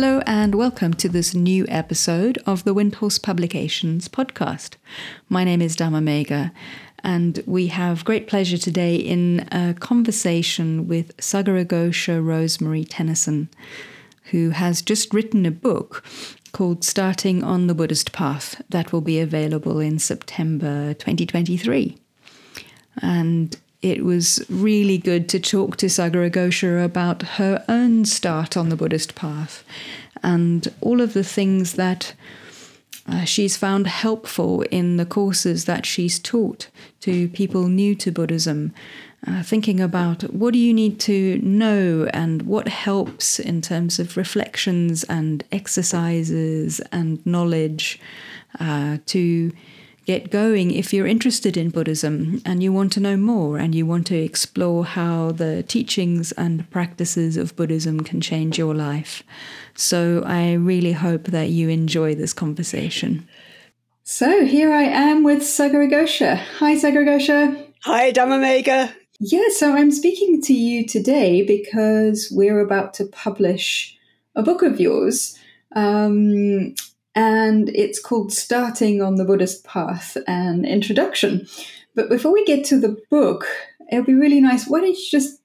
Hello, and welcome to this new episode of the Windhorse Publications podcast. My name is Dhammamegha, and we have great pleasure today in a conversation with Sagaraghosa Rosemary Tennyson, who has just written a book called Starting on the Buddhist Path that will be available in September 2023. And it was really good to talk to Sagaraghosa about her own start on the Buddhist path and all of the things that uh, she's found helpful in the courses that she's taught to people new to Buddhism. Uh, thinking about what do you need to know and what helps in terms of reflections and exercises and knowledge uh, to get going if you're interested in Buddhism and you want to know more and you want to explore how the teachings and practices of Buddhism can change your life. So I really hope that you enjoy this conversation. So here I am with Sagaraghosa. Hi, Sagaraghosa. Hi, Megha. Yeah, so I'm speaking to you today because we're about to publish a book of yours. Um, and it's called Starting on the Buddhist Path An Introduction. But before we get to the book, it would be really nice. Why don't you just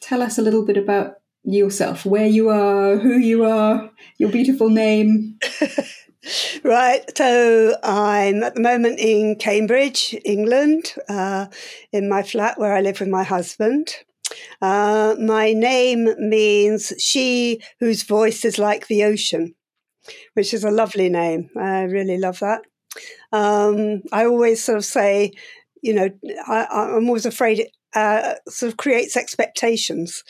tell us a little bit about yourself, where you are, who you are, your beautiful name? right, so I'm at the moment in Cambridge, England, uh, in my flat where I live with my husband. Uh, my name means she whose voice is like the ocean which is a lovely name. I really love that. Um, I always sort of say, you know, I, am always afraid it uh, sort of creates expectations.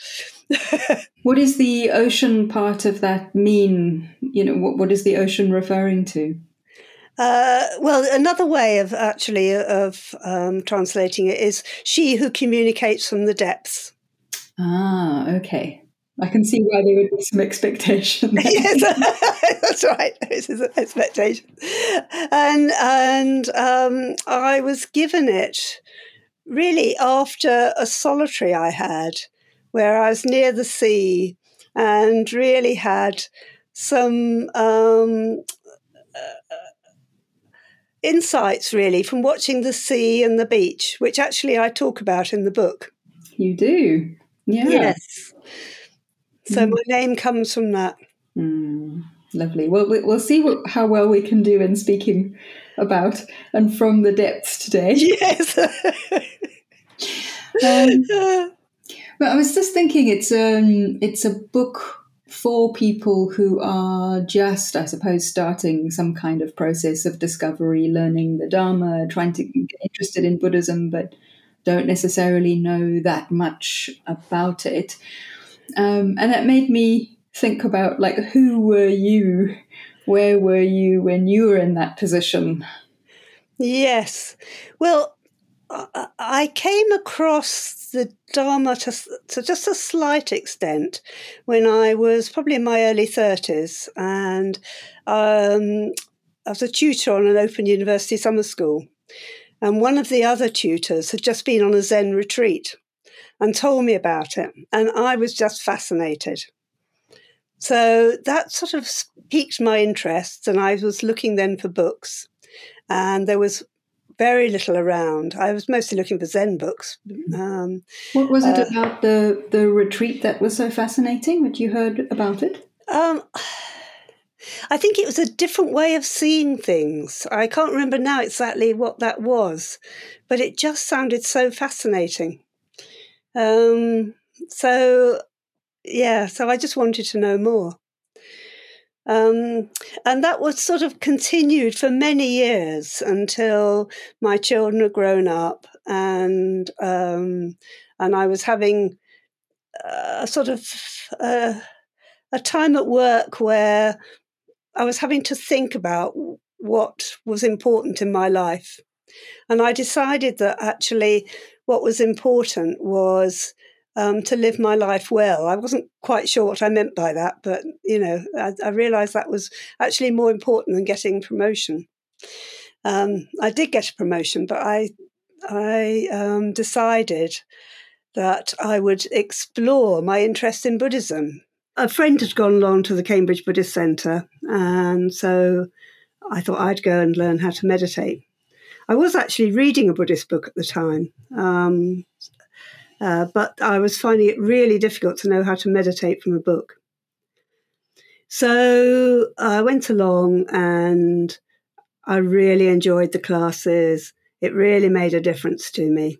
what does the ocean part of that mean? You know, what, what is the ocean referring to? Uh, well, another way of actually of um, translating it is she who communicates from the depths. Ah, okay. I can see why there would be some expectation. yes, that's right. This is an expectation, and and um, I was given it really after a solitary I had, where I was near the sea and really had some um, uh, insights really from watching the sea and the beach, which actually I talk about in the book. You do, yeah. Yes. So mm. my name comes from that. Mm, lovely. Well, we'll see what, how well we can do in speaking about and from the depths today. Yes. um, but I was just thinking, it's um, it's a book for people who are just, I suppose, starting some kind of process of discovery, learning the Dharma, trying to get interested in Buddhism, but don't necessarily know that much about it. Um, and it made me think about like who were you? Where were you when you were in that position? Yes. Well, I came across the Dharma to, to, just a slight extent when I was probably in my early 30s. And um, I was a tutor on an open university summer school. And one of the other tutors had just been on a Zen retreat and told me about it. And I was just fascinated. So that sort of piqued my interest, and I was looking then for books. And there was very little around. I was mostly looking for Zen books. Um, what was it uh, about the, the retreat that was so fascinating that you heard about it? Um, I think it was a different way of seeing things. I can't remember now exactly what that was, but it just sounded so fascinating. Um, so, yeah, so I just wanted to know more. Um, and that was sort of continued for many years until my children had grown up and um, and I was having a sort of uh, a time at work where I was having to think about what was important in my life. And I decided that actually what was important was um, to live my life well. I wasn't quite sure what I meant by that, but you know, I, I realised that was actually more important than getting promotion. Um, I did get a promotion, but I I um, decided that I would explore my interest in Buddhism a friend had gone along to the Cambridge Buddhist Centre, and so I thought I'd go and learn how to meditate. I was actually reading a Buddhist book at the time, um, uh, but I was finding it really difficult to know how to meditate from a book. So I went along and I really enjoyed the classes. It really made a difference to me.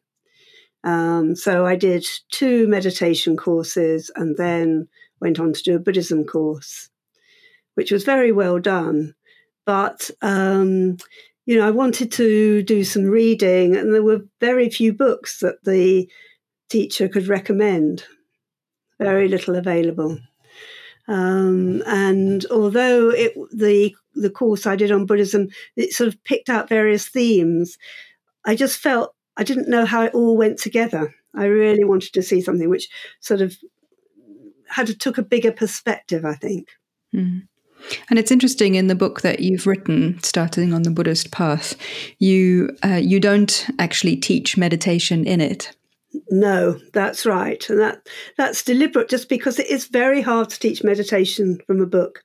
Um, so I did two meditation courses and then went on to do a Buddhism course, which was very well done. But, um, you know, I wanted to do some reading, and there were very few books that the teacher could recommend, very little available. Um, and although it, the the course I did on Buddhism, it sort of picked out various themes, I just felt I didn't know how it all went together. I really wanted to see something which sort of had to, took a bigger perspective. I think. Mm. And it's interesting in the book that you've written, starting on the Buddhist path, you uh, you don't actually teach meditation in it. No, that's right, and that that's deliberate. Just because it is very hard to teach meditation from a book.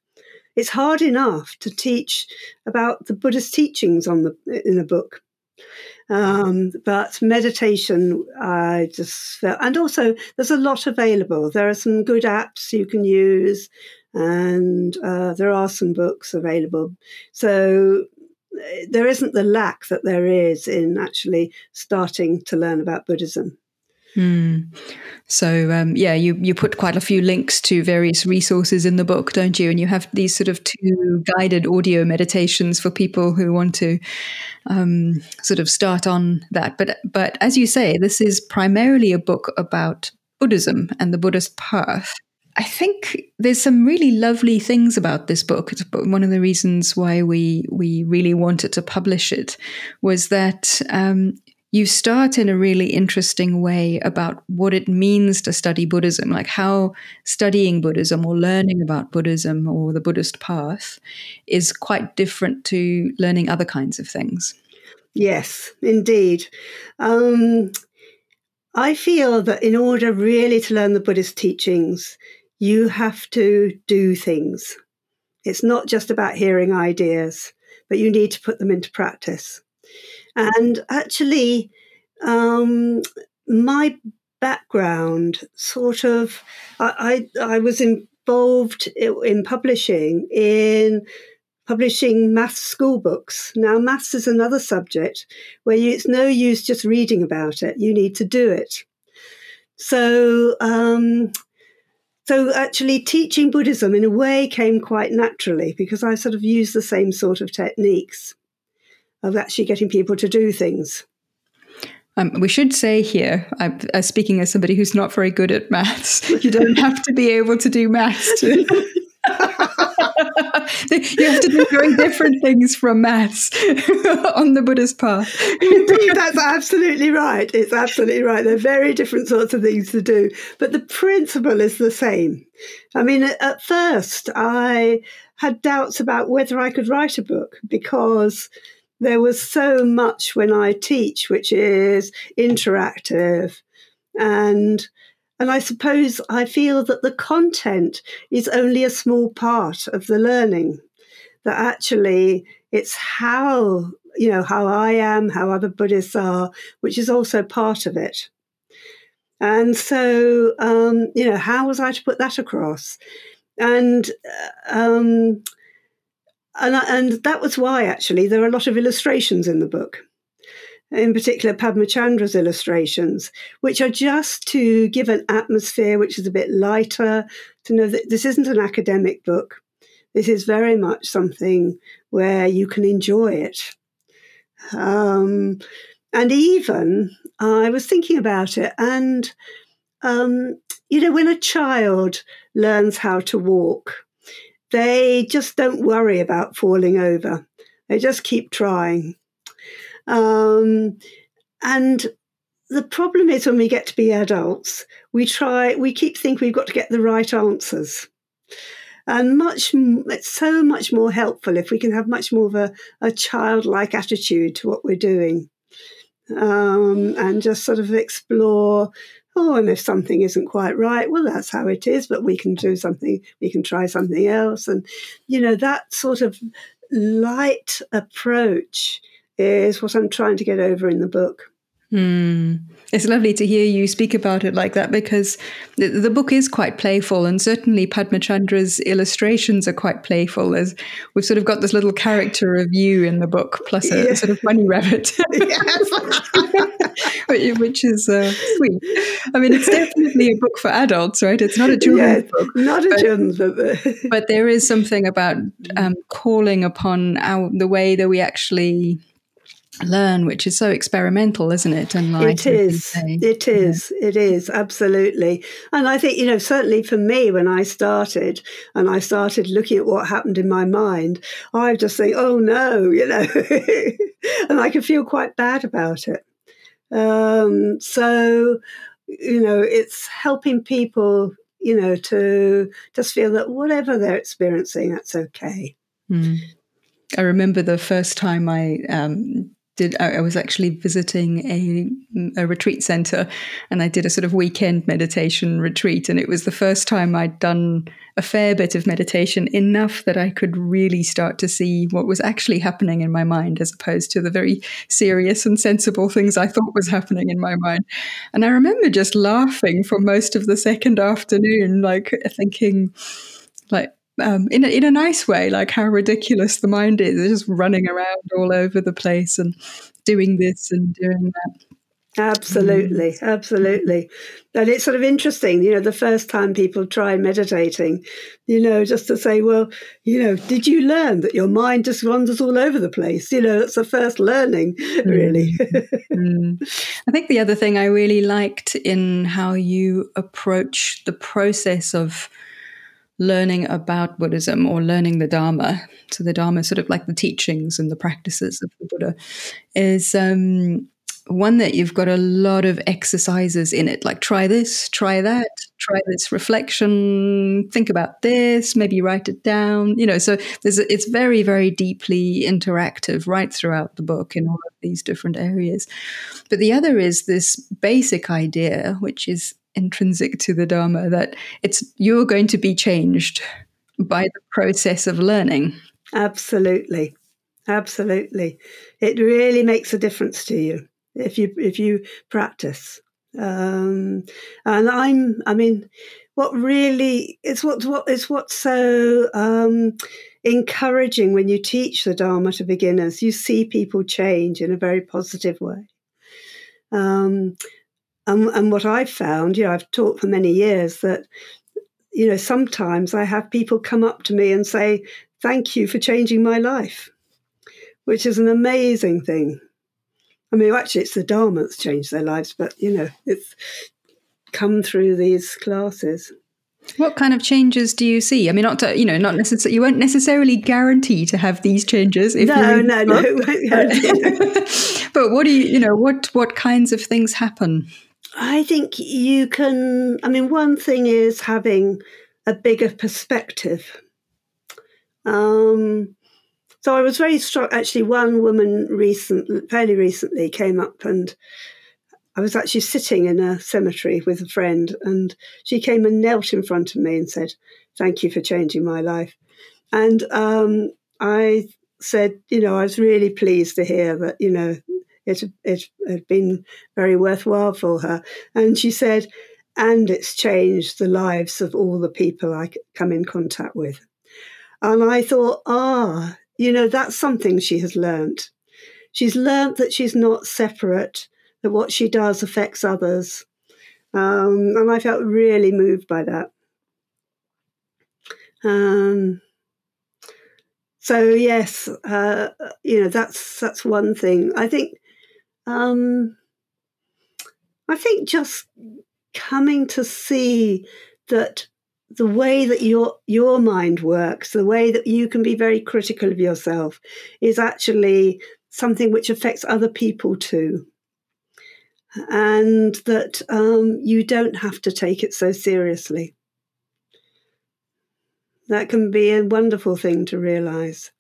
It's hard enough to teach about the Buddhist teachings on the in a book. Um, but meditation, I just felt, and also there's a lot available. There are some good apps you can use, and uh, there are some books available. So eh, there isn't the lack that there is in actually starting to learn about Buddhism. Hmm. So um, yeah, you you put quite a few links to various resources in the book, don't you? And you have these sort of two guided audio meditations for people who want to um, sort of start on that. But but as you say, this is primarily a book about Buddhism and the Buddhist path. I think there's some really lovely things about this book. It's one of the reasons why we we really wanted to publish it was that um, you start in a really interesting way about what it means to study Buddhism, like how studying Buddhism or learning about Buddhism or the Buddhist path is quite different to learning other kinds of things. Yes, indeed. Um, I feel that in order really to learn the Buddhist teachings, you have to do things. It's not just about hearing ideas, but you need to put them into practice. And actually, um, my background sort of, I, I, I was involved in publishing in publishing maths school books. Now, maths is another subject where you, it's no use just reading about it, you need to do it. So, um, so actually, teaching Buddhism in a way came quite naturally because I sort of used the same sort of techniques of actually getting people to do things. Um, we should say here, I'm uh, speaking as somebody who's not very good at maths, you don't have to be able to do maths. To you have to do very different things from maths on the Buddhist path. Indeed, that's absolutely right. It's absolutely right. They're very different sorts of things to do, but the principle is the same. I mean, at first, I had doubts about whether I could write a book because there was so much when I teach, which is interactive and and I suppose I feel that the content is only a small part of the learning. That actually it's how you know how I am, how other Buddhists are, which is also part of it. And so, um, you know, how was I to put that across? And uh, um, and, and that was why, actually, there are a lot of illustrations in the book, in particular Padmachandra's illustrations, which are just to give an atmosphere which is a bit lighter, to know that this isn't an academic book. This is very much something where you can enjoy it. Um, and even I was thinking about it, and um, you know, when a child learns how to walk, they just don't worry about falling over. They just keep trying. Um, and the problem is when we get to be adults, we try, we keep thinking we've got to get the right answers. And much, it's so much more helpful if we can have much more of a, a childlike attitude to what we're doing. Um, and just sort of explore oh, and if something isn't quite right, well, that's how it is, but we can do something, we can try something else. And, you know, that sort of light approach is what I'm trying to get over in the book. Mm. It's lovely to hear you speak about it like that because the, the, book is quite playful, and certainly Padmachandra's illustrations are quite playful. As we've sort of got this little character of you in the book, plus a, yeah. sort of bunny rabbit, which is uh, sweet. I mean, it's definitely a book for adults, right? It's not a children's yeah, book, not a but, children's book, but there is something about um, calling upon our, the way that we actually learn, which is so experimental, isn't it? And it is, it is, yeah. it is absolutely. And I think you know, certainly for me, when I started and I started looking at what happened in my mind, I just think, oh no, you know, and I could feel quite bad about it. Um, so, you know, it's helping people, you know, to just feel that whatever they're experiencing, that's okay. Mm. I remember the first time I um, did I was actually visiting a, a retreat center and I did a sort of weekend meditation retreat. And it was the first time I'd done a fair bit of meditation enough that I could really start to see what was actually happening in my mind as opposed to the very serious and sensible things I thought was happening in my mind. And I remember just laughing for most of the second afternoon like thinking like um, in a, in a nice way, like how ridiculous the mind is. It's just running around all over the place and doing this and doing that. Absolutely, mm. absolutely. And it's sort of interesting, you know, the first time people try meditating, you know, just to say, well, you know, did you learn that your mind just wanders all over the place? You know, that's the first learning, really. Mm. mm. I think the other thing I really liked in how you approach the process of learning about Buddhism or learning the Dharma, so the Dharma sort of like the teachings and the practices of the Buddha, is um, one that you've got a lot of exercises in it, like try this, try that, try this reflection, think about this, maybe write it down. You know, so there's it's very, very deeply interactive right throughout the book in all of these different areas. But the other is this basic idea, which is intrinsic to the Dharma that it's you're going to be changed by the process of learning. Absolutely. Absolutely. It really makes a difference to you if you if you practice. Um, and I'm I mean what really it's what what is what's so um, encouraging when you teach the Dharma to beginners. You see people change in a very positive way. Um, and, and what I've found, you know, I've taught for many years that, you know, sometimes I have people come up to me and say, thank you for changing my life, which is an amazing thing. I mean, actually, it's the Dharma that's changed their lives, but, you know, it's come through these classes. What kind of changes do you see? I mean, not to, you know, not necessarily. You won't necessarily guarantee to have these changes. If no, no, no. but what do you, you know, what what kinds of things happen? I think you can. I mean, one thing is having a bigger perspective. Um, so I was very struck. Actually, one woman recent, fairly recently, came up and I was actually sitting in a cemetery with a friend, and she came and knelt in front of me and said, "Thank you for changing my life." And um, I said, you know, I was really pleased to hear that, you know, it, it had been very worthwhile for her. And she said, and it's changed the lives of all the people I come in contact with. And I thought, ah, you know, that's something she has learnt. She's learnt that she's not separate, that what she does affects others. Um, and I felt really moved by that. Um, so yes, uh, you know that's that's one thing. I think um, I think just coming to see that the way that your your mind works, the way that you can be very critical of yourself, is actually something which affects other people too, and that um, you don't have to take it so seriously. That can be a wonderful thing to realize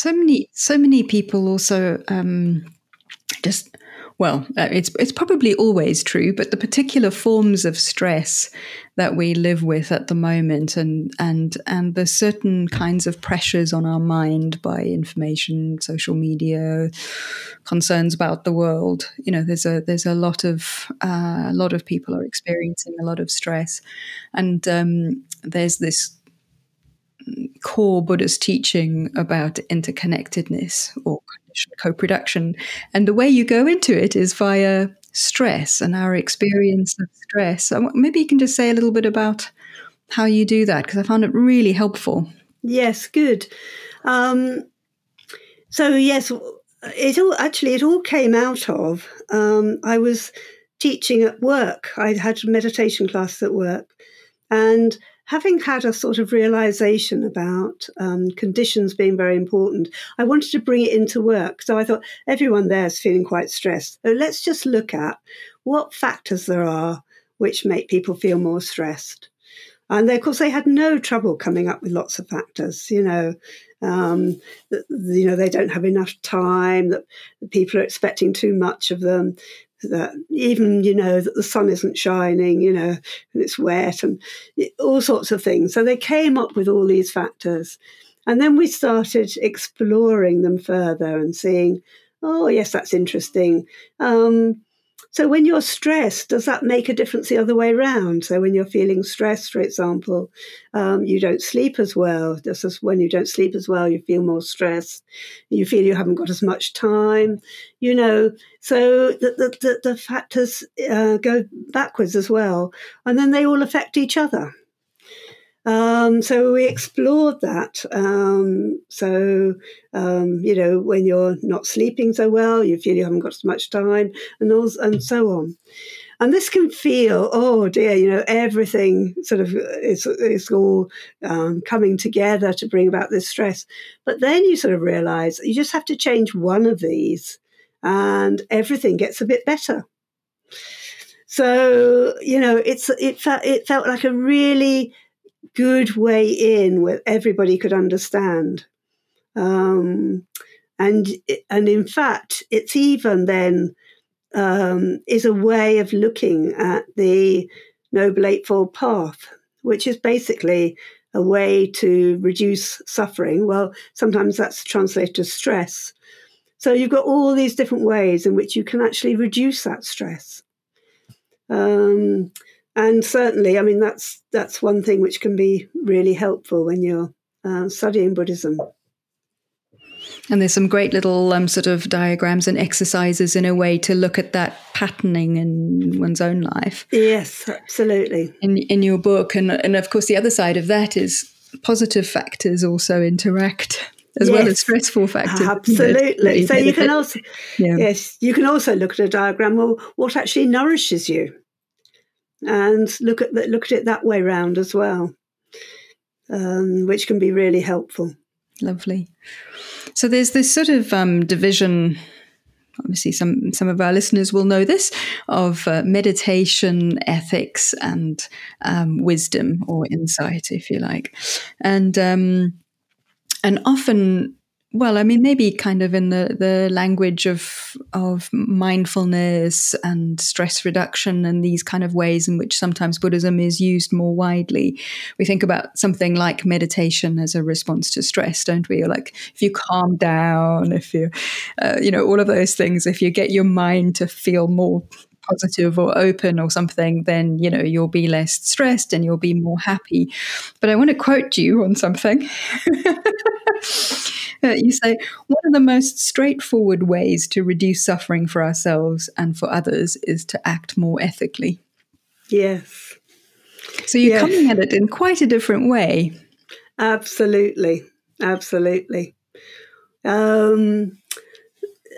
so many so many people also um, just well, uh, it's it's probably always true, but the particular forms of stress that we live with at the moment, and and and the certain kinds of pressures on our mind by information, social media, concerns about the world. You know, there's a there's a lot of uh, a lot of people are experiencing a lot of stress, and um, there's this core Buddha's teaching about interconnectedness or co production. And the way you go into it is via stress and our experience of stress. Maybe you can just say a little bit about how you do that because I found it really helpful. Yes, good. Um, so, yes, it all actually it all came out of um, I was teaching at work. I had a meditation class at work, and having had a sort of realization about um, conditions being very important, I wanted to bring it into work. So I thought everyone there is feeling quite stressed. So let's just look at what factors there are which make people feel more stressed. And they, of course, they had no trouble coming up with lots of factors. You know, um, you know they don't have enough time. That people are expecting too much of them that even you know that the sun isn't shining you know and it's wet and all sorts of things. So they came up with all these factors. And then we started exploring them further and seeing oh yes that's interesting. Um, so when you're stressed, does that make a difference the other way around? So when you're feeling stressed, for example, um, you don't sleep as well. Just as when you don't sleep as well, you feel more stressed. You feel you haven't got as much time. You know, so the the, the, the factors uh, go backwards as well, and then they all affect each other. Um, so we explored that. Um, so, um, you know, when you're not sleeping so well, you feel you haven't got so much time and, those, and so on. And this can feel, oh dear, you know, everything sort of is, is all um, coming together to bring about this stress. But then you sort of realize you just have to change one of these and everything gets a bit better. So, you know, it's, it, felt, it felt like a really good way in where everybody could understand. Um, and and in fact, it's even then um, is a way of looking at the Noble Eightfold Path, which is basically a way to reduce suffering. Well, sometimes that's translated as stress. So you've got all these different ways in which you can actually reduce that stress. Um, and certainly, I mean, that's that's one thing which can be really helpful when you're uh, studying Buddhism. And there's some great little um, sort of diagrams and exercises in a way to look at that patterning in one's own life. Yes, absolutely. In in your book, and and of course, the other side of that is positive factors also interact as yes, well as stressful factors. Absolutely. So you can also yeah. yes, you can also look at a diagram. Well, what actually nourishes you? And look at look at it that way round as well, um, which can be really helpful. Lovely. So there's this sort of um, division. Obviously, some some of our listeners will know this of uh, meditation, ethics, and um, wisdom or insight, if you like, and um, and often well, I mean, maybe kind of in the, the language of of mindfulness and stress reduction and these kind of ways in which sometimes Buddhism is used more widely. We think about something like meditation as a response to stress, don't we? Like if you calm down, if you, uh, you know, all of those things. If you get your mind to feel more positive or open or something, then you know you'll be less stressed and you'll be more happy. But I want to quote you on something. you say one of the most straightforward ways to reduce suffering for ourselves and for others is to act more ethically. Yes. So you're yes. coming at it in quite a different way. Absolutely. Absolutely. Um,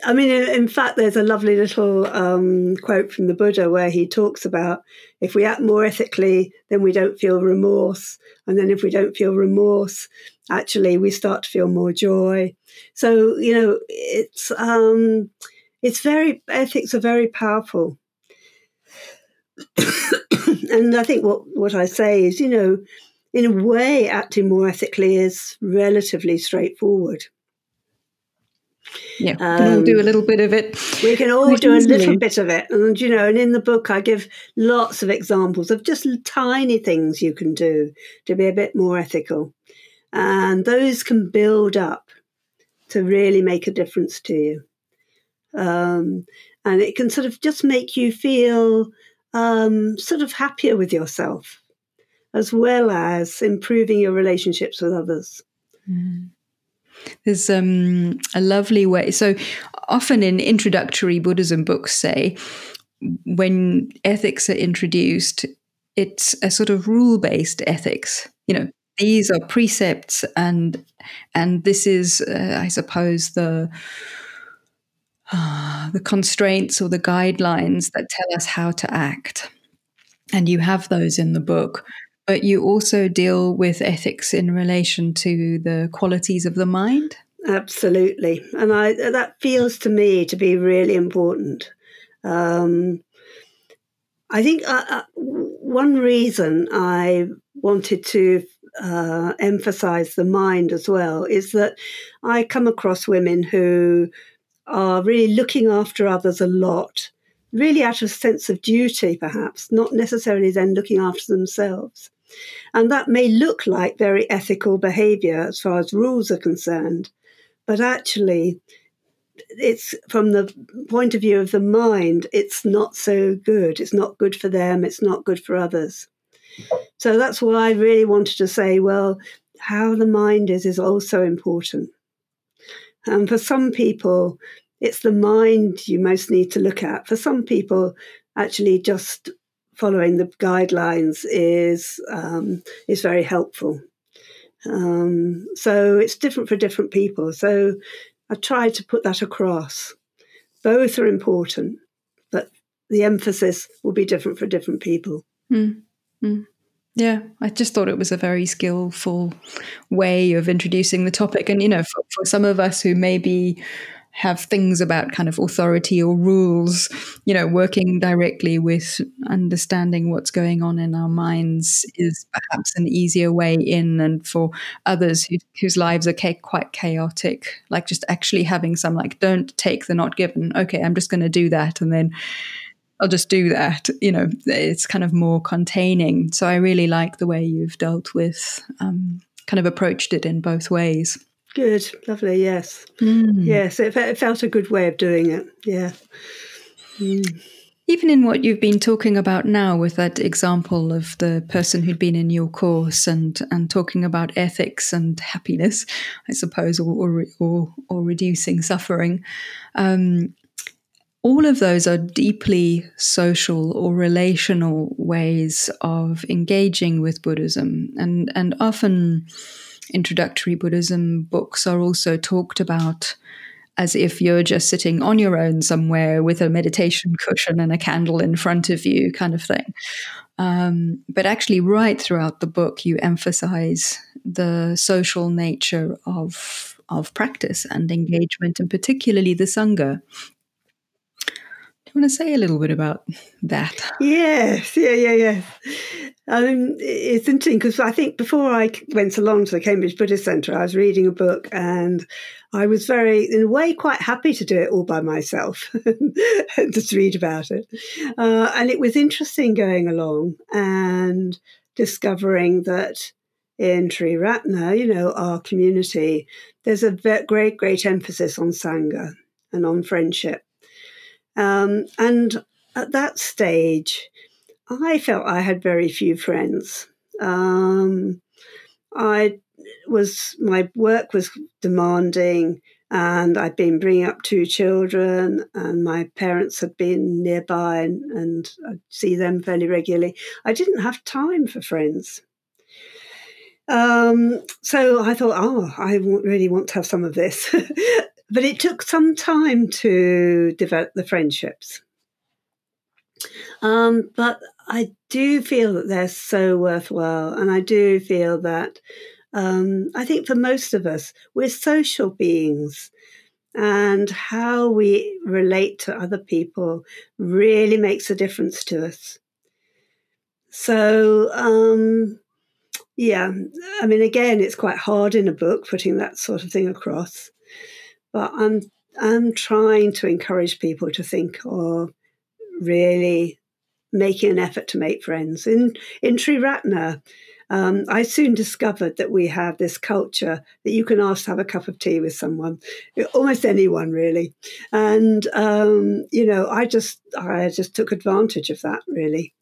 I mean, in, in, fact, there's a lovely little um, quote from the Buddha where he talks about if we act more ethically, then we don't feel remorse. And then if we don't feel remorse, actually we start to feel more joy. So, you know, it's, um, it's very, ethics are very powerful. and I think what, what I say is, you know, in a way, acting more ethically is relatively straightforward. Yeah, we can all do a um, little bit of it. We can all do a little bit of it. And, you know, and in the book, I give lots of examples of just tiny things you can do to be a bit more ethical. And those can build up to really make a difference to you. Um, and it can sort of just make you feel um, sort of happier with yourself, as well as improving your relationships with others. Mm. There's um, a lovely way. So often in introductory Buddhism books, say, when ethics are introduced, it's a sort of rule based ethics. You know, these are precepts, and and this is, uh, I suppose, the uh, the constraints or the guidelines that tell us how to act. And you have those in the book but you also deal with ethics in relation to the qualities of the mind. Absolutely, and I that feels to me to be really important. Um, I think uh, uh, one reason I wanted to uh, emphasize the mind as well is that I come across women who are really looking after others a lot, really out of a sense of duty, perhaps, not necessarily then looking after themselves. And that may look like very ethical behavior as far as rules are concerned, but actually, it's from the point of view of the mind, it's not so good. It's not good for them, it's not good for others. So that's why I really wanted to say, well, how the mind is is also important. And for some people, it's the mind you most need to look at. For some people, actually, just following the guidelines is um, is very helpful. Um, so it's different for different people. So I tried to put that across. Both are important, but the emphasis will be different for different people. Mm. Mm. Yeah, I just thought it was a very skillful way of introducing the topic. And, you know, for, for some of us who maybe have things about kind of authority or rules, you know, working directly with understanding what's going on in our minds is perhaps an easier way in. And for others who, whose lives are quite chaotic, like just actually having some, like, don't take the not given. Okay, I'm just going to do that. And then I'll just do that. You know, it's kind of more containing. So I really like the way you've dealt with, um, kind of approached it in both ways. Good, lovely, yes. Mm. Yes, it, it, felt a good way of doing it, yeah. Mm. Even in what you've been talking about now, with that example of the person who'd been in your course and, and talking about ethics and happiness, I suppose, or, or, or, or reducing suffering, um, all of those are deeply social or relational ways of engaging with Buddhism. And, and often, introductory Buddhism books are also talked about as if you're just sitting on your own somewhere with a meditation cushion and a candle in front of you, kind of thing. Um, but actually, right throughout the book, you emphasize the social nature of of practice and engagement, and particularly the sangha. You want to say a little bit about that? Yes, yeah, yeah, yeah. Mean, it's interesting because I think before I went along to the Cambridge Buddhist Centre, I was reading a book and I was very, in a way, quite happy to do it all by myself just read about it. Uh, and it was interesting going along and discovering that in Triratna, you know, our community, there's a great, great emphasis on Sangha and on friendship. Um, and at that stage, I felt I had very few friends. Um, I was my work was demanding, and I'd been bringing up two children, and my parents had been nearby, and, and I'd see them fairly regularly. I didn't have time for friends. Um, so I thought, oh, I really want to have some of this. but it took some time to develop the friendships. Um, but I do feel that they're so worthwhile. And I do feel that um, I think for most of us, we're social beings. And how we relate to other people really makes a difference to us. So, um, yeah, I mean, again, it's quite hard in a book putting that sort of thing across. But I'm I'm trying to encourage people to think of really making an effort to make friends. In in Triratna, um, I soon discovered that we have this culture that you can ask to have a cup of tea with someone, almost anyone really, and um, you know, I just I just took advantage of that really.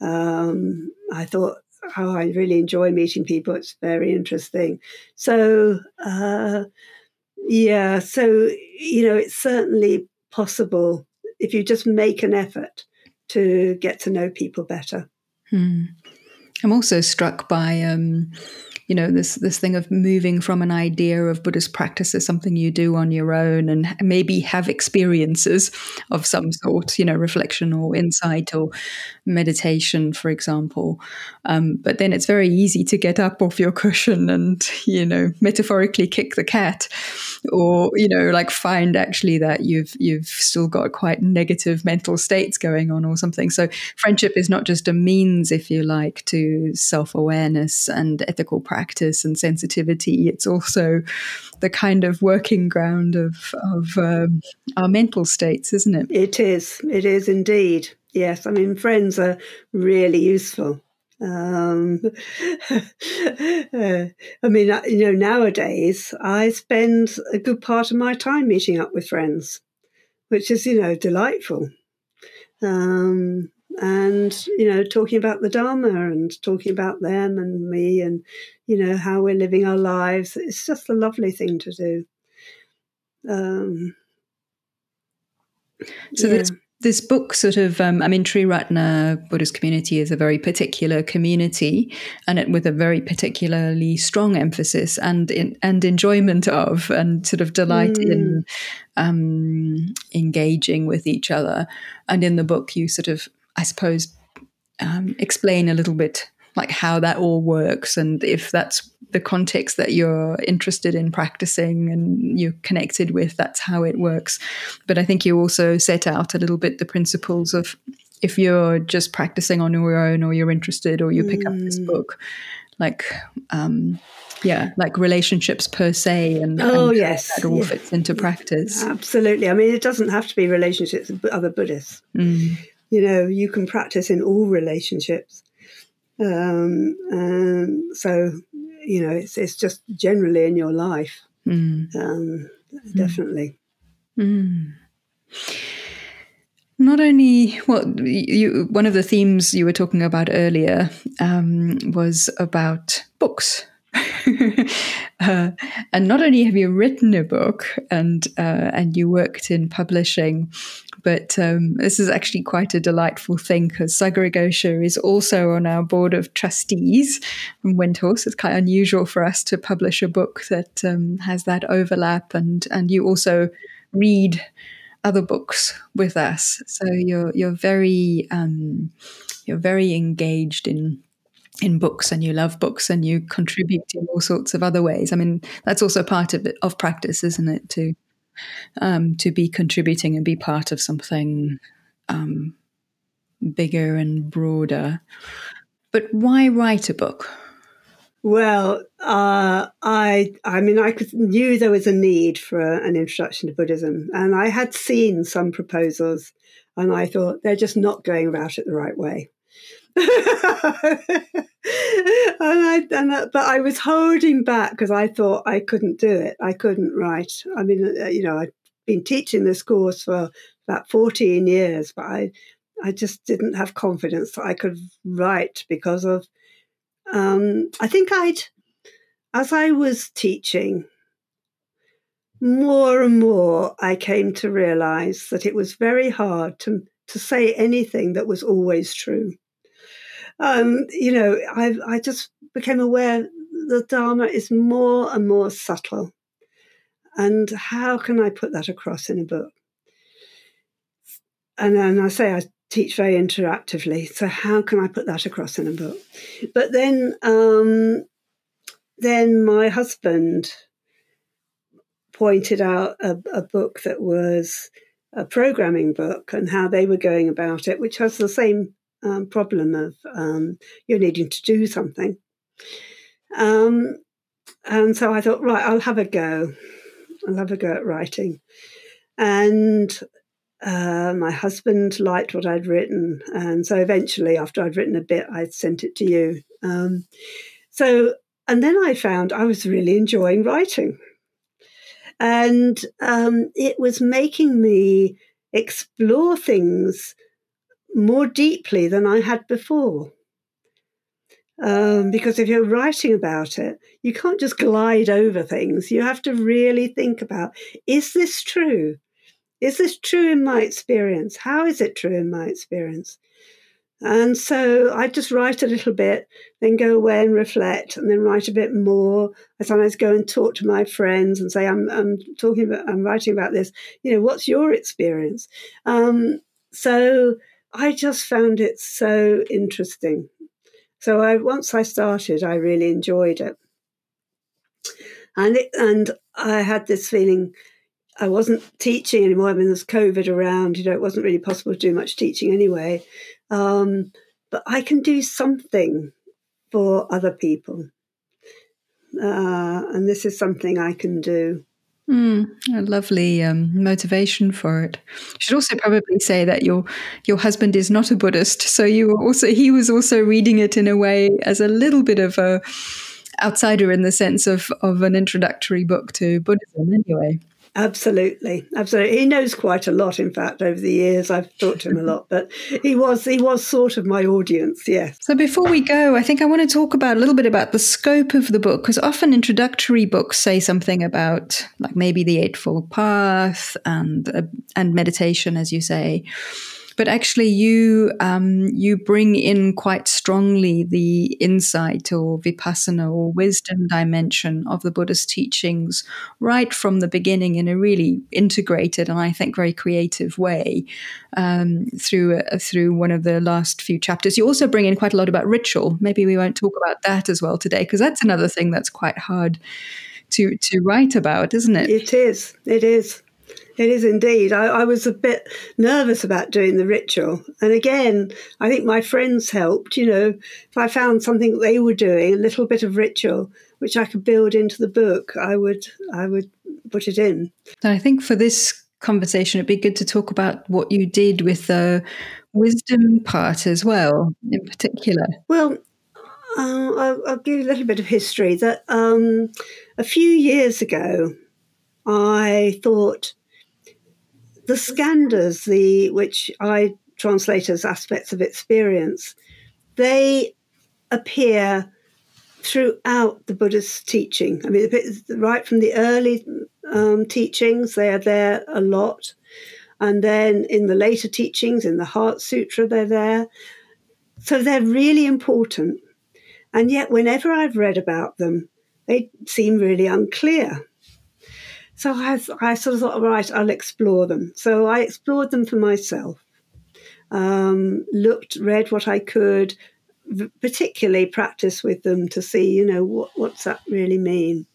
Um, I thought, oh, I really enjoy meeting people. It's very interesting. So. Uh, yeah, so you know, it's certainly possible if you just make an effort to get to know people better. Hmm. I'm also struck by um, you know this this thing of moving from an idea of buddhist practice as something you do on your own and maybe have experiences of some sort you know reflection or insight or meditation for example. Um, but then it's very easy to get up off your cushion and you know metaphorically kick the cat or you know like find actually that you've you've still got quite negative mental states going on or something. So friendship is not just a means if you like to self-awareness and ethical practice practice and sensitivity. It's also the kind of working ground of, of um, our mental states, isn't it? It is. It is indeed. Yes. I mean, friends are really useful. Um, uh, I mean, uh, you know, nowadays I spend a good part of my time meeting up with friends, which is, you know, delightful. Um, and you know talking about the dharma and talking about them and me and you know how we're living our lives it's just a lovely thing to do um, so yeah. this this book sort of um, i mean triratna buddhist community is a very particular community and it with a very particularly strong emphasis and in, and enjoyment of and sort of delight mm. in um, engaging with each other and in the book you sort of I suppose, um, explain a little bit like how that all works and if that's the context that you're interested in practicing and you're connected with, that's how it works. But I think you also set out a little bit the principles of if you're just practicing on your own or you're interested or you pick mm. up this mm. book, like, um, yeah, like relationships per se, and oh and yes, that all yeah. fits into practice. Absolutely. I mean, it doesn't have to be relationships with other Buddhists. Mm you know, you can practice in all relationships. Um, and so, you know, it's, it's just generally in your life. Mm. Um, definitely. Mm. Not only, well, you, one of the themes you were talking about earlier um, was about books. uh, and not only have you written a book and uh, and you worked in publishing, but um, this is actually quite a delightful thing because Sagaraghosa is also on our board of trustees from Windhorse. It's quite unusual for us to publish a book that um, has that overlap, and and you also read other books with us. So you're you're very um, you're very engaged in in books and you love books and you contribute in all sorts of other ways. I mean, that's also part of it, of practice, isn't it? To um, to be contributing and be part of something um, bigger and broader. But why write a book? Well, uh, I I mean, I knew there was a need for a, an introduction to Buddhism, and I had seen some proposals, and I thought they're just not going about it the right way. and I, and I, but I was holding back because I thought I couldn't do it. I couldn't write. I mean, uh, you know, I'd been teaching this course for about 14 years, but I, I just didn't have confidence that I could write because of, um, I think I'd, as I was teaching, more and more I came to realize that it was very hard to, to say anything that was always true um, you know, I, I just became aware the Dharma is more and more subtle. And how can I put that across in a book? And then I say I teach very interactively. So how can I put that across in a book? But then, um, then my husband pointed out a, a book that was a programming book and how they were going about it, which has the same um, problem of um, you're needing to do something. Um, and so I thought, right, I'll have a go. I love a go at writing. And uh, my husband liked what I'd written. And so eventually, after I'd written a bit, I sent it to you. Um, so, and then I found I was really enjoying writing. And um, it was making me explore things more deeply than I had before. Um, because if you're writing about it, you can't just glide over things. You have to really think about is this true? Is this true in my experience? How is it true in my experience? And so I just write a little bit, then go away and reflect, and then write a bit more. I sometimes go and talk to my friends and say, "I'm, I'm talking about, I'm writing about this. You know, what's your experience?" Um, so I just found it so interesting. So I once I started, I really enjoyed it, and it, and I had this feeling I wasn't teaching anymore. I mean, there's COVID around, you know, it wasn't really possible to do much teaching anyway. Um, but I can do something for other people. Uh, and this is something I can do. Mm, a lovely um, motivation for it. You should also probably say that your your husband is not a Buddhist, so you were also he was also reading it in a way as a little bit of a outsider in the sense of of an introductory book to Buddhism, anyway. Absolutely, absolutely. He knows quite a lot. In fact, over the years, I've talked to him a lot. But he was he was sort of my audience. Yes. So before we go, I think I want to talk about a little bit about the scope of the book because often introductory books say something about like maybe the Eightfold Path and uh, and meditation, as you say but actually you um, you bring in quite strongly the insight or vipassana or wisdom dimension of the Buddhist teachings right from the beginning in a really integrated and I think very creative way um, through uh, through one of the last few chapters. You also bring in quite a lot about ritual. Maybe we won't talk about that as well today because that's another thing that's quite hard to to write about, isn't it? It is. It is. It is indeed. I, I, was a bit nervous about doing the ritual. And again, I think my friends helped. You know, if I found something they were doing, a little bit of ritual, which I could build into the book, I would I would put it in. And I think for this conversation, it'd be good to talk about what you did with the wisdom part as well, in particular. Well, uh, I'll, I'll, give you a little bit of history. That um, a few years ago, I thought the skandhas, the which I translate as aspects of experience, they appear throughout the Buddhist teaching. I mean, right from the early um, teachings, they are there a lot. And then in the later teachings, in the Heart Sutra, they're there. So they're really important. And yet, whenever I've read about them, they seem really unclear. So I, I sort of thought, right, I'll explore them. So I explored them for myself, um, looked, read what I could, particularly practice with them to see, you know, what, what's that really mean.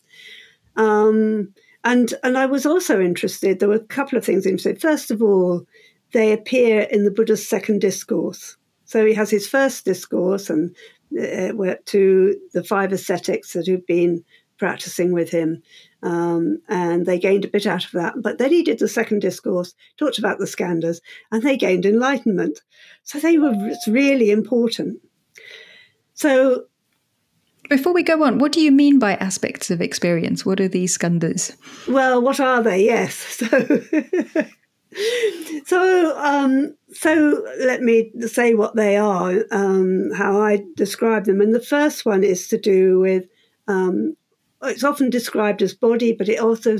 Um, and and I was also interested. There were a couple of things interested. First of all, they appear in the Buddha's second discourse. So he has his first discourse, and uh, to the five ascetics that have been practicing with him. Um, and they gained a bit out of that. But then he did the second discourse, talked about the skandhas, and they gained enlightenment. So they were it's really important. So before we go on, what do you mean by aspects of experience? What are these skandhas? Well, what are they? Yes. So, so, um, so let me say what they are, um, how I describe them. And the first one is to do with um, it's often described as body, but it also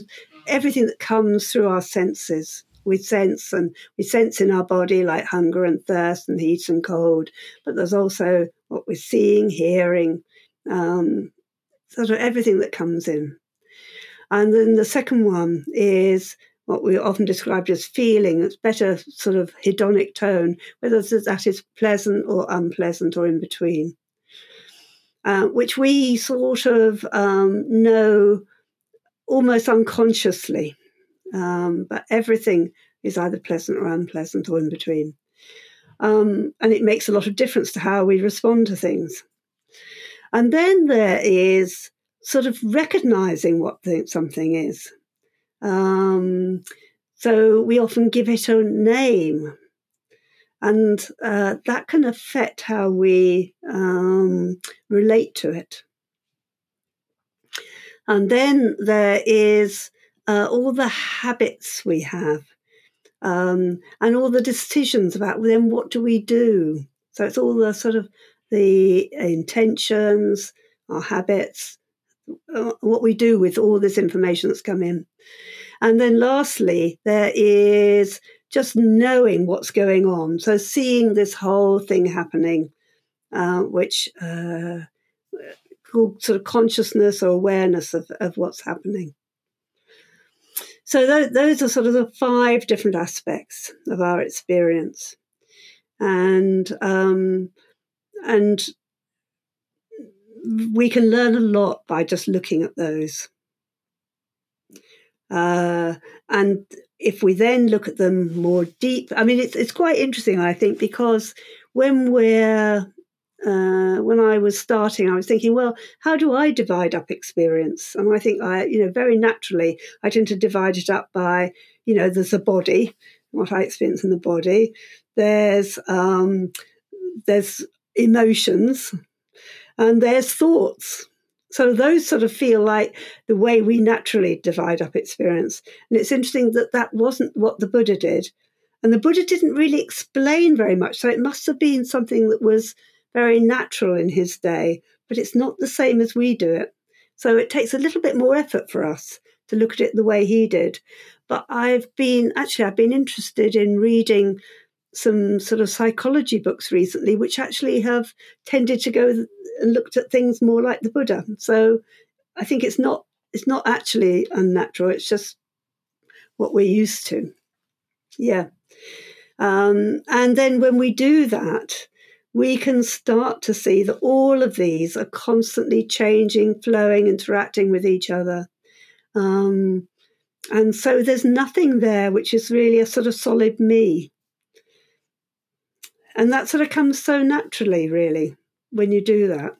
everything that comes through our senses. We sense and we sense in our body like hunger and thirst and heat and cold, but there's also what we're seeing, hearing, um, sort of everything that comes in. And then the second one is what we often describe as feeling. It's better sort of hedonic tone, whether that is pleasant or unpleasant or in between. Uh, which we sort of um, know almost unconsciously. Um, but everything is either pleasant or unpleasant or in between. Um, and it makes a lot of difference to how we respond to things. And then there is sort of recognizing what something is. Um, so we often give it a name. And uh, that can affect how we um, relate to it. And then there is uh, all the habits we have um, and all the decisions about then what do we do. So it's all the sort of the intentions, our habits, uh, what we do with all this information that's come in. And then lastly, there is just knowing what's going on. So seeing this whole thing happening, uh, which uh, called sort of consciousness or awareness of, of what's happening. So th- those are sort of the five different aspects of our experience, and um, and we can learn a lot by just looking at those. Uh, and if we then look at them more deep, I mean, it's it's quite interesting, I think, because when we're uh, when I was starting, I was thinking, well, how do I divide up experience? And I think I, you know, very naturally, I tend to divide it up by, you know, there's a body, what I experience in the body. There's um, there's emotions, and there's thoughts. So those sort of feel like the way we naturally divide up experience. And it's interesting that that wasn't what the Buddha did. And the Buddha didn't really explain very much. So it must have been something that was very natural in his day, but it's not the same as we do it. So it takes a little bit more effort for us to look at it the way he did. But I've been actually I've been interested in reading some sort of psychology books recently, which actually have tended to go looked at things more like the Buddha. So I think it's not it's not actually unnatural. It's just what we're used to. Yeah. Um, and then when we do that, we can start to see that all of these are constantly changing, flowing, interacting with each other. Um, and so there's nothing there which is really a sort of solid me. And that sort of comes so naturally, really, when you do that.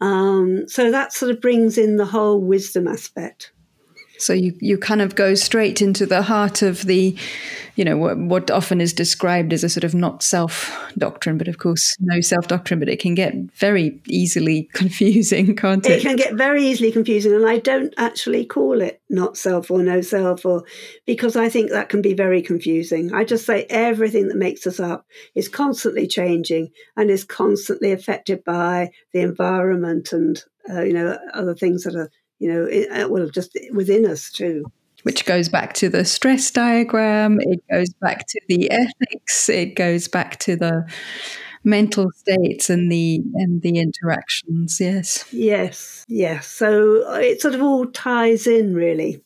Um, so that sort of brings in the whole wisdom aspect. So you, you kind of go straight into the heart of the, you know, what, what often is described as a sort of not self doctrine, but of course, no self doctrine, but it can get very easily confusing, can't it? It can get very easily confusing. And I don't actually call it not self or no self, or because I think that can be very confusing. I just say everything that makes us up is constantly changing and is constantly affected by the environment and, uh, you know, other things that are you know, it, uh, well, just within us too. Which goes back to the stress diagram, it goes back to the ethics, it goes back to the mental states and the and the interactions yes. Yes yes. So uh, it sort of all ties in really.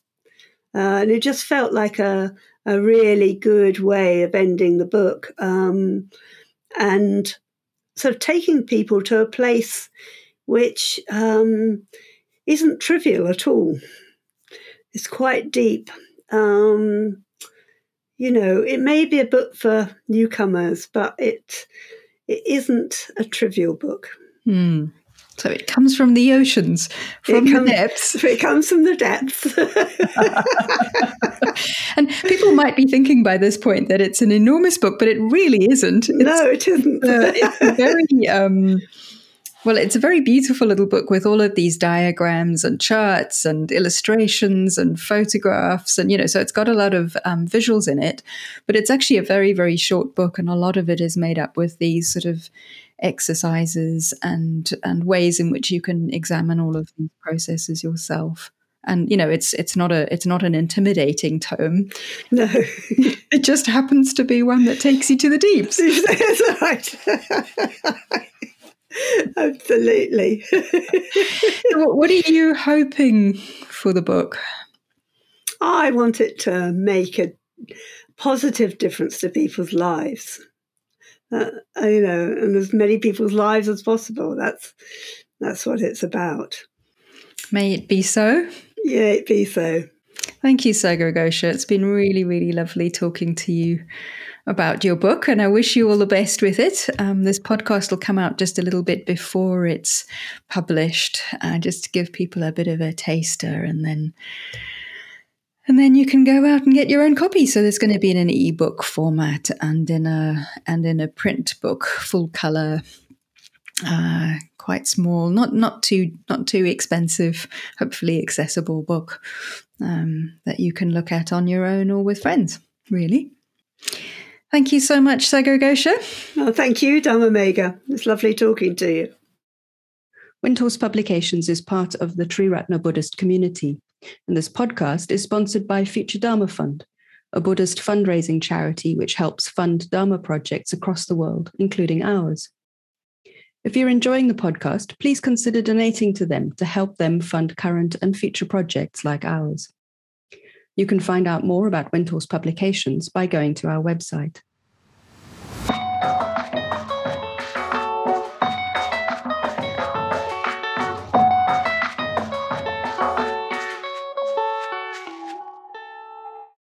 Uh, and it just felt like a a really good way of ending the book um, and sort of taking people to a place which um, isn't trivial at all. It's quite deep. Um, you know, it may be a book for newcomers, but it it isn't a trivial book. Hmm. So it comes from the oceans, from comes, the depths. It comes from the depths. and people might be thinking by this point that it's an enormous book, but it really isn't. It's, no, it isn't. uh, it's very. Um, well, it's a very beautiful little book with all of these diagrams and charts and illustrations and photographs. And, you know, so it's got a lot of um, visuals in it, but it's actually a very, very short book. And a lot of it is made up with these sort of exercises and, and ways in which you can examine all of these processes yourself and you know it's it's not a it's not an intimidating tome no it just happens to be one that takes you to the deeps that's right Absolutely. what are you hoping for the book? I want it to make a positive difference to people's lives. Uh, you know, and as many people's lives as possible. That's that's what it's about. May it be so. Yeah, it be so. Thank you, Sagaraghosa. It's been really, really lovely talking to you about your book, and I wish you all the best with it. Um, this podcast will come out just a little bit before it's published, uh, just to give people a bit of a taster, and then and then you can go out and get your own copy. So there's going to be in an ebook format and in a and in a print book, full color, uh, quite small, not not too not too expensive, hopefully accessible book um, that you can look at on your own or with friends. Really. Thank you so much, Sagaraghosa. Oh, thank you, Dhamma It's lovely talking to you. Windhorse Publications is part of the Triratna Buddhist community, and this podcast is sponsored by Future Dharma Fund, a Buddhist fundraising charity which helps fund Dharma projects across the world, including ours. If you're enjoying the podcast, please consider donating to them to help them fund current and future projects like ours. You can find out more about Windhorse Publications by going to our website.